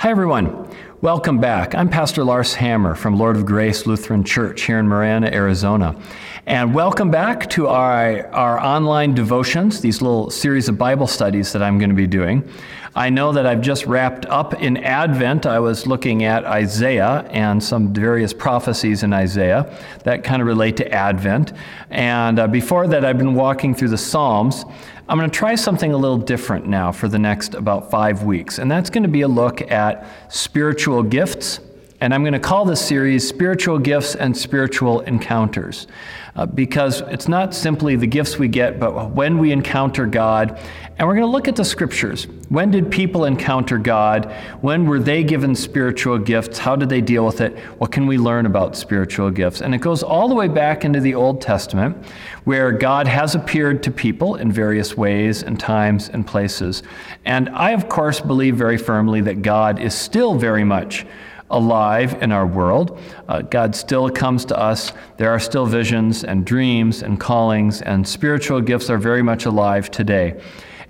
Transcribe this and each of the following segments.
Hi, everyone. Welcome back. I'm Pastor Lars Hammer from Lord of Grace Lutheran Church here in Marana, Arizona. And welcome back to our, our online devotions, these little series of Bible studies that I'm going to be doing. I know that I've just wrapped up in Advent. I was looking at Isaiah and some various prophecies in Isaiah that kind of relate to Advent. And uh, before that, I've been walking through the Psalms. I'm going to try something a little different now for the next about five weeks, and that's going to be a look at spiritual gifts. And I'm going to call this series Spiritual Gifts and Spiritual Encounters uh, because it's not simply the gifts we get, but when we encounter God. And we're going to look at the scriptures. When did people encounter God? When were they given spiritual gifts? How did they deal with it? What can we learn about spiritual gifts? And it goes all the way back into the Old Testament, where God has appeared to people in various ways and times and places. And I, of course, believe very firmly that God is still very much alive in our world. Uh, God still comes to us. There are still visions and dreams and callings, and spiritual gifts are very much alive today.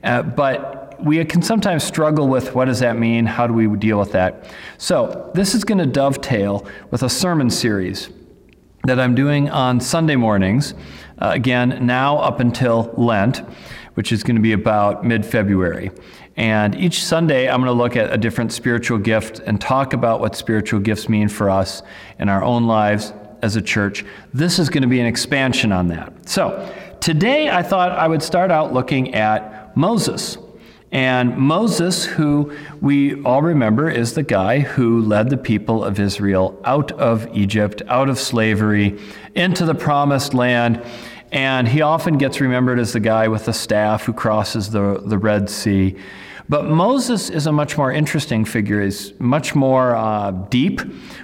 Uh, but we can sometimes struggle with what does that mean? How do we deal with that? So, this is going to dovetail with a sermon series that I'm doing on Sunday mornings, uh, again, now up until Lent, which is going to be about mid February. And each Sunday, I'm going to look at a different spiritual gift and talk about what spiritual gifts mean for us in our own lives as a church. This is going to be an expansion on that. So, today I thought I would start out looking at Moses. And Moses, who we all remember is the guy who led the people of Israel out of Egypt, out of slavery, into the promised land. And he often gets remembered as the guy with the staff who crosses the, the Red Sea. But Moses is a much more interesting figure. He's much more uh, deep,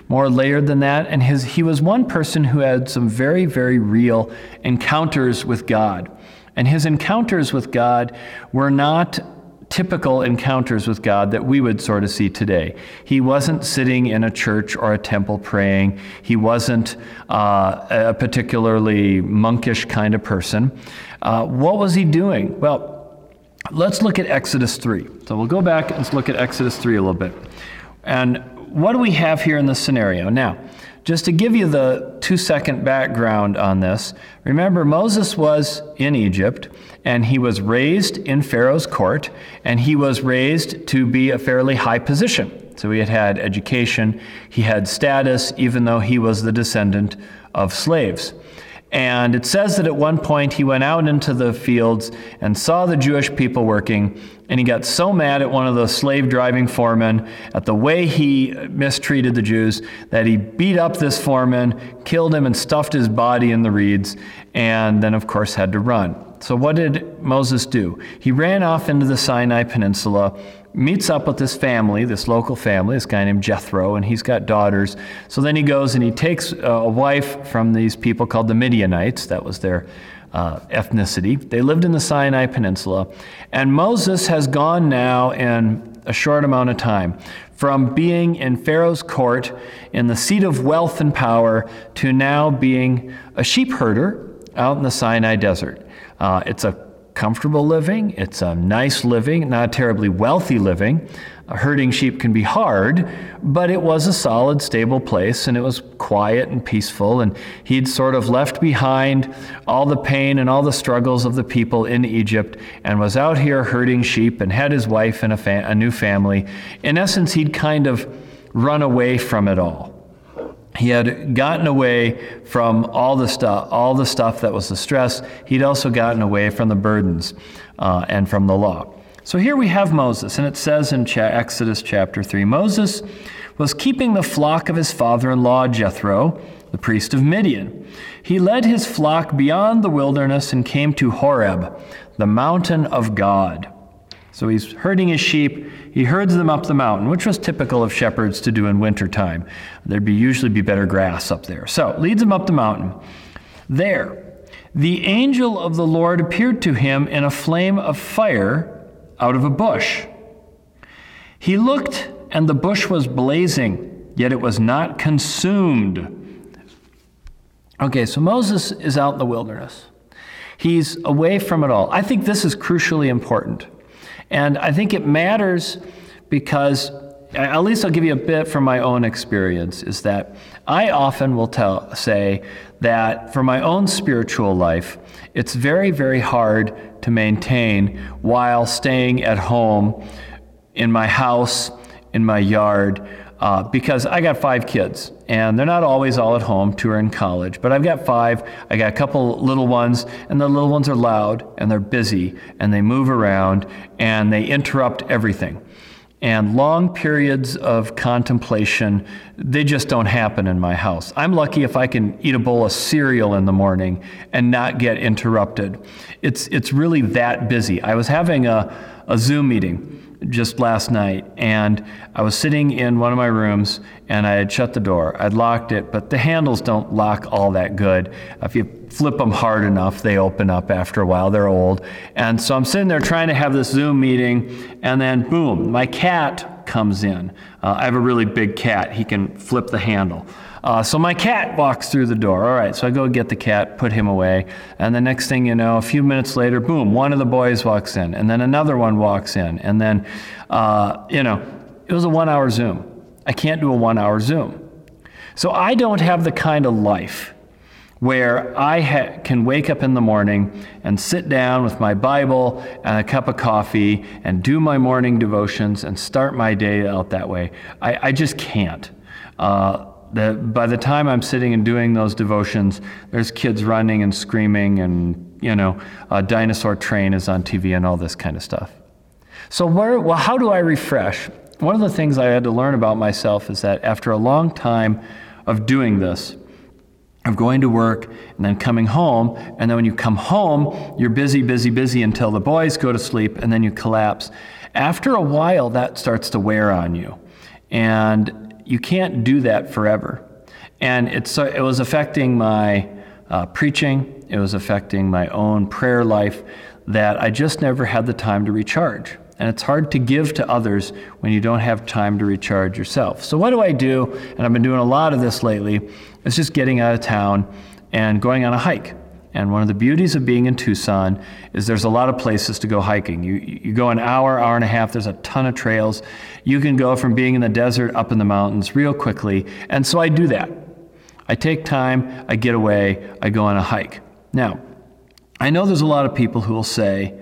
more layered than that. And his, he was one person who had some very, very real encounters with God. And his encounters with God were not typical encounters with God that we would sort of see today. He wasn't sitting in a church or a temple praying. He wasn't uh, a particularly monkish kind of person. Uh, what was he doing? Well, Let's look at Exodus 3. So we'll go back and look at Exodus 3 a little bit. And what do we have here in this scenario? Now, just to give you the two second background on this, remember Moses was in Egypt and he was raised in Pharaoh's court and he was raised to be a fairly high position. So he had had education, he had status, even though he was the descendant of slaves. And it says that at one point he went out into the fields and saw the Jewish people working, and he got so mad at one of the slave driving foremen at the way he mistreated the Jews that he beat up this foreman, killed him, and stuffed his body in the reeds, and then, of course, had to run. So, what did Moses do? He ran off into the Sinai Peninsula meets up with this family, this local family, this guy named Jethro, and he's got daughters. So then he goes and he takes a wife from these people called the Midianites. That was their uh, ethnicity. They lived in the Sinai Peninsula. And Moses has gone now in a short amount of time from being in Pharaoh's court in the seat of wealth and power to now being a sheep herder out in the Sinai desert. Uh, it's a comfortable living, it's a nice living, not terribly wealthy living. herding sheep can be hard, but it was a solid, stable place and it was quiet and peaceful. And he'd sort of left behind all the pain and all the struggles of the people in Egypt and was out here herding sheep and had his wife and a, fa- a new family. In essence, he'd kind of run away from it all he had gotten away from all the stuff, all the stuff that was the stress. He'd also gotten away from the burdens uh, and from the law. So here we have Moses, and it says in cha- Exodus chapter 3 Moses was keeping the flock of his father in law Jethro, the priest of Midian. He led his flock beyond the wilderness and came to Horeb, the mountain of God. So he's herding his sheep. He herds them up the mountain, which was typical of shepherds to do in wintertime. There'd be usually be better grass up there. So leads them up the mountain. There, the angel of the Lord appeared to him in a flame of fire out of a bush. He looked, and the bush was blazing, yet it was not consumed. Okay, so Moses is out in the wilderness. He's away from it all. I think this is crucially important. And I think it matters because at least I'll give you a bit from my own experience, is that I often will tell, say that for my own spiritual life, it's very, very hard to maintain while staying at home in my house, in my yard, uh, because I got five kids, and they're not always all at home. Two are in college, but I've got five. I got a couple little ones, and the little ones are loud, and they're busy, and they move around, and they interrupt everything. And long periods of contemplation, they just don't happen in my house. I'm lucky if I can eat a bowl of cereal in the morning and not get interrupted. It's, it's really that busy. I was having a, a Zoom meeting just last night, and I was sitting in one of my rooms, and I had shut the door. I'd locked it, but the handles don't lock all that good. If you flip them hard enough, they open up after a while. They're old. And so I'm sitting there trying to have this Zoom meeting, and then boom, my cat comes in. Uh, I have a really big cat, he can flip the handle. Uh, so my cat walks through the door. All right, so I go get the cat, put him away, and the next thing you know, a few minutes later, boom, one of the boys walks in, and then another one walks in, and then, uh, you know, it was a one hour Zoom. I can't do a one hour Zoom. So I don't have the kind of life where I ha- can wake up in the morning and sit down with my Bible and a cup of coffee and do my morning devotions and start my day out that way. I, I just can't. Uh, that by the time I'm sitting and doing those devotions, there's kids running and screaming, and you know, a dinosaur train is on TV and all this kind of stuff. So, where, well, how do I refresh? One of the things I had to learn about myself is that after a long time of doing this, of going to work and then coming home, and then when you come home, you're busy, busy, busy until the boys go to sleep, and then you collapse. After a while, that starts to wear on you. And you can't do that forever. And it's, it was affecting my uh, preaching, it was affecting my own prayer life that I just never had the time to recharge. And it's hard to give to others when you don't have time to recharge yourself. So, what do I do? And I've been doing a lot of this lately. It's just getting out of town and going on a hike. And one of the beauties of being in Tucson is there's a lot of places to go hiking. You, you go an hour, hour and a half, there's a ton of trails. You can go from being in the desert up in the mountains real quickly. And so I do that. I take time, I get away, I go on a hike. Now, I know there's a lot of people who will say,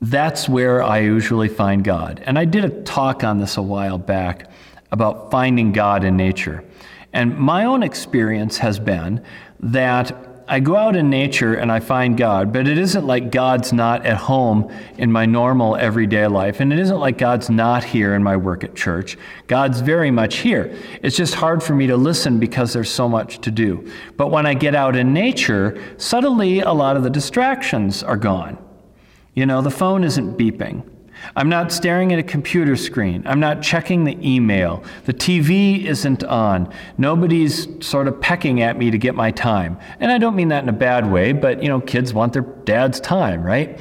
that's where I usually find God. And I did a talk on this a while back about finding God in nature. And my own experience has been that I go out in nature and I find God, but it isn't like God's not at home in my normal everyday life. And it isn't like God's not here in my work at church. God's very much here. It's just hard for me to listen because there's so much to do. But when I get out in nature, suddenly a lot of the distractions are gone. You know, the phone isn't beeping. I'm not staring at a computer screen. I'm not checking the email. The TV isn't on. Nobody's sort of pecking at me to get my time. And I don't mean that in a bad way, but you know, kids want their dad's time, right?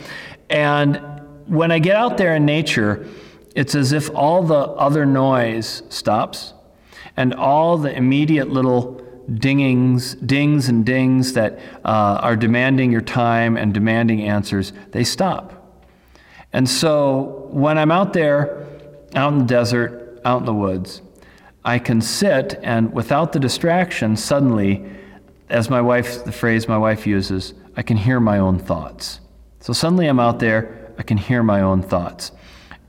And when I get out there in nature, it's as if all the other noise stops and all the immediate little dingings, dings and dings that uh, are demanding your time and demanding answers, they stop. And so when I'm out there, out in the desert, out in the woods, I can sit and without the distraction, suddenly, as my wife, the phrase my wife uses, I can hear my own thoughts. So suddenly I'm out there, I can hear my own thoughts.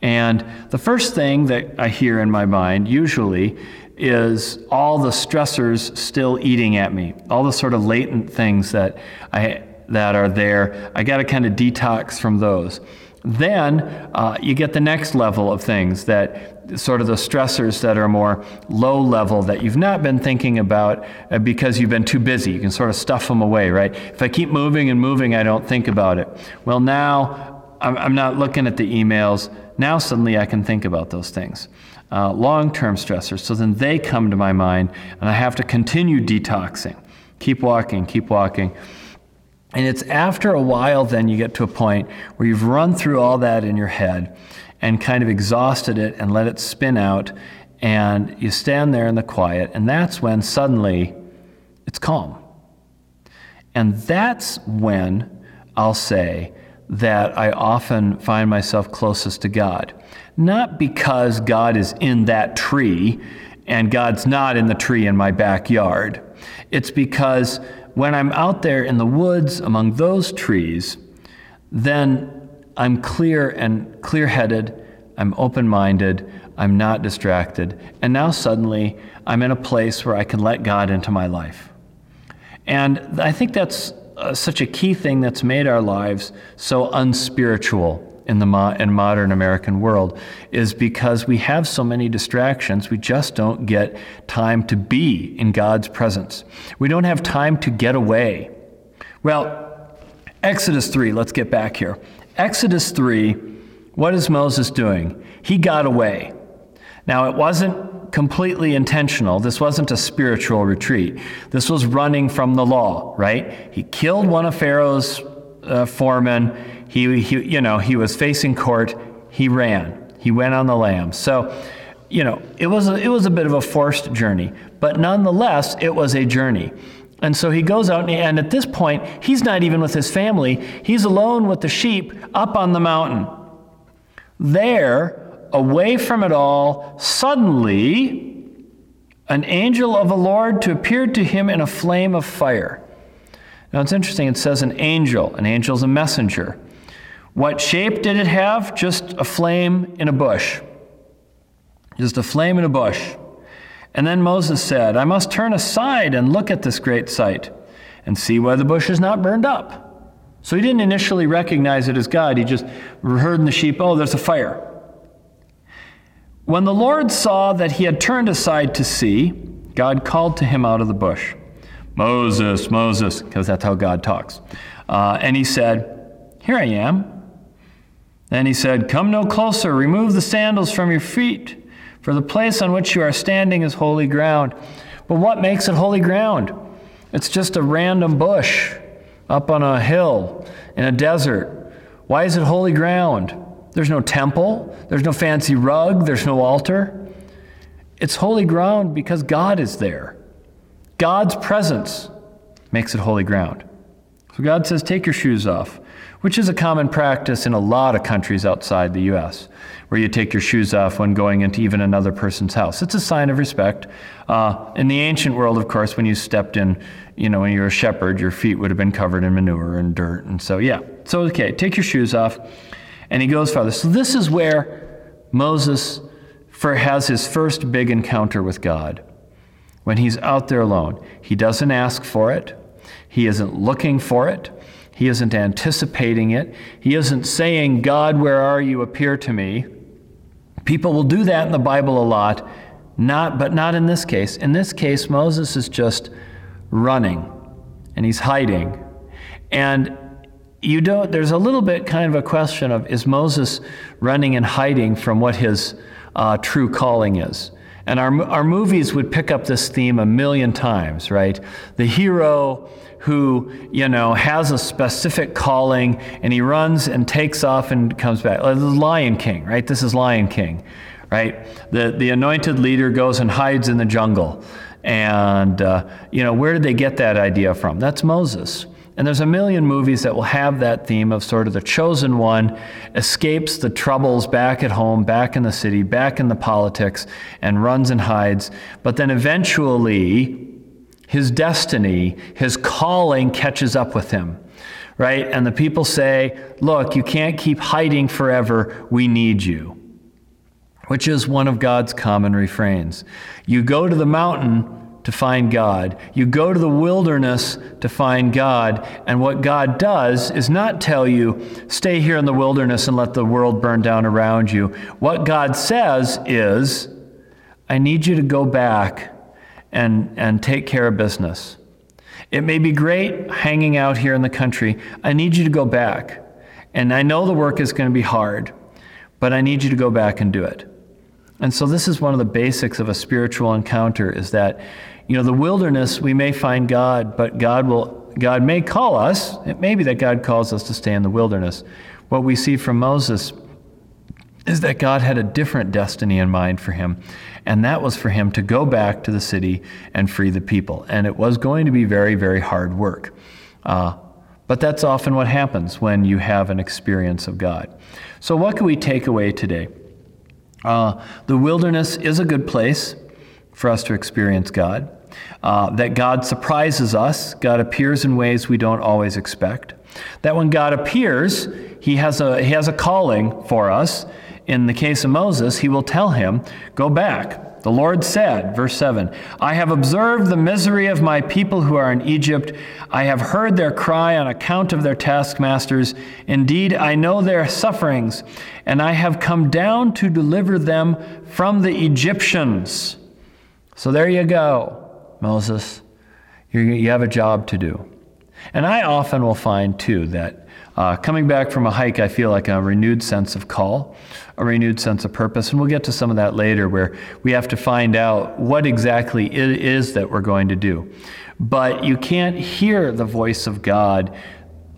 And the first thing that I hear in my mind, usually, is all the stressors still eating at me, all the sort of latent things that, I, that are there. I got to kind of detox from those. Then uh, you get the next level of things that sort of the stressors that are more low level that you've not been thinking about uh, because you've been too busy. You can sort of stuff them away, right? If I keep moving and moving, I don't think about it. Well, now I'm, I'm not looking at the emails. Now suddenly I can think about those things. Uh, long term stressors. So then they come to my mind, and I have to continue detoxing. Keep walking, keep walking. And it's after a while, then you get to a point where you've run through all that in your head and kind of exhausted it and let it spin out. And you stand there in the quiet, and that's when suddenly it's calm. And that's when I'll say that I often find myself closest to God. not because God is in that tree and God's not in the tree in my backyard. It's because when I'm out there in the woods among those trees, then I'm clear and clear headed, I'm open minded, I'm not distracted, and now suddenly I'm in a place where I can let God into my life. And I think that's uh, such a key thing that's made our lives so unspiritual in the mo- in modern American world is because we have so many distractions, we just don't get time to be in God's presence. We don't have time to get away. Well, Exodus 3, let's get back here. Exodus 3, what is Moses doing? He got away. Now, it wasn't completely intentional. This wasn't a spiritual retreat. This was running from the law, right? He killed one of Pharaoh's uh, foremen. He, he, you know, he was facing court. He ran. He went on the lam. So, you know, it was a, it was a bit of a forced journey, but nonetheless, it was a journey. And so he goes out, and, and at this point, he's not even with his family. He's alone with the sheep up on the mountain. There, away from it all, suddenly an angel of the Lord to appeared to him in a flame of fire. Now it's interesting, it says an angel. An angel is a messenger. What shape did it have? Just a flame in a bush. Just a flame in a bush. And then Moses said, I must turn aside and look at this great sight and see why the bush is not burned up. So he didn't initially recognize it as God. He just heard in the sheep, oh, there's a fire. When the Lord saw that he had turned aside to see, God called to him out of the bush, Moses, Moses, because that's how God talks. Uh, and he said, Here I am. Then he said, Come no closer, remove the sandals from your feet, for the place on which you are standing is holy ground. But what makes it holy ground? It's just a random bush up on a hill in a desert. Why is it holy ground? There's no temple, there's no fancy rug, there's no altar. It's holy ground because God is there. God's presence makes it holy ground. So God says, Take your shoes off, which is a common practice in a lot of countries outside the U.S., where you take your shoes off when going into even another person's house. It's a sign of respect. Uh, in the ancient world, of course, when you stepped in, you know, when you were a shepherd, your feet would have been covered in manure and dirt. And so, yeah. So, okay, take your shoes off. And he goes farther. So this is where Moses for, has his first big encounter with God. When he's out there alone, he doesn't ask for it. He isn't looking for it. He isn't anticipating it. He isn't saying, God, where are you? Appear to me. People will do that in the Bible a lot, not, but not in this case. In this case, Moses is just running and he's hiding. And you don't, there's a little bit kind of a question of is Moses running and hiding from what his uh, true calling is? And our, our movies would pick up this theme a million times, right? The hero who, you know, has a specific calling and he runs and takes off and comes back. Like Lion King, right? This is Lion King, right? The, the anointed leader goes and hides in the jungle. And, uh, you know, where did they get that idea from? That's Moses. And there's a million movies that will have that theme of sort of the chosen one escapes the troubles back at home, back in the city, back in the politics, and runs and hides. But then eventually, his destiny, his calling catches up with him, right? And the people say, Look, you can't keep hiding forever. We need you, which is one of God's common refrains. You go to the mountain to find God. You go to the wilderness to find God. And what God does is not tell you, stay here in the wilderness and let the world burn down around you. What God says is, I need you to go back and, and take care of business. It may be great hanging out here in the country. I need you to go back. And I know the work is going to be hard, but I need you to go back and do it. And so this is one of the basics of a spiritual encounter is that you know, the wilderness, we may find God, but God will, God may call us. It may be that God calls us to stay in the wilderness. What we see from Moses is that God had a different destiny in mind for him, and that was for him to go back to the city and free the people. And it was going to be very, very hard work. Uh, but that's often what happens when you have an experience of God. So, what can we take away today? Uh, the wilderness is a good place for us to experience God. Uh, that God surprises us, God appears in ways we don't always expect. That when God appears, he has a, he has a calling for us. In the case of Moses, he will tell him, Go back, the Lord said, verse 7, I have observed the misery of my people who are in Egypt. I have heard their cry on account of their taskmasters. Indeed, I know their sufferings, and I have come down to deliver them from the Egyptians. So there you go, Moses. you have a job to do. And I often will find, too, that uh, coming back from a hike, I feel like a renewed sense of call, a renewed sense of purpose. And we'll get to some of that later where we have to find out what exactly it is that we're going to do. But you can't hear the voice of God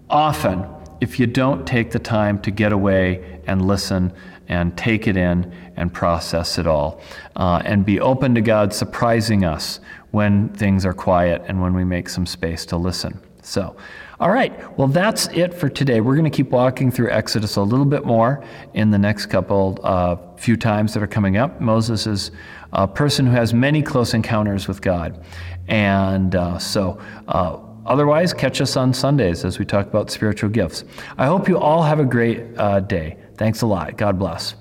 often if you don't take the time to get away and listen and take it in and process it all uh, and be open to God surprising us when things are quiet and when we make some space to listen. So, all right, well, that's it for today. We're going to keep walking through Exodus a little bit more in the next couple uh, few times that are coming up. Moses is a person who has many close encounters with God. And uh, so, uh, otherwise, catch us on Sundays as we talk about spiritual gifts. I hope you all have a great uh, day. Thanks a lot. God bless.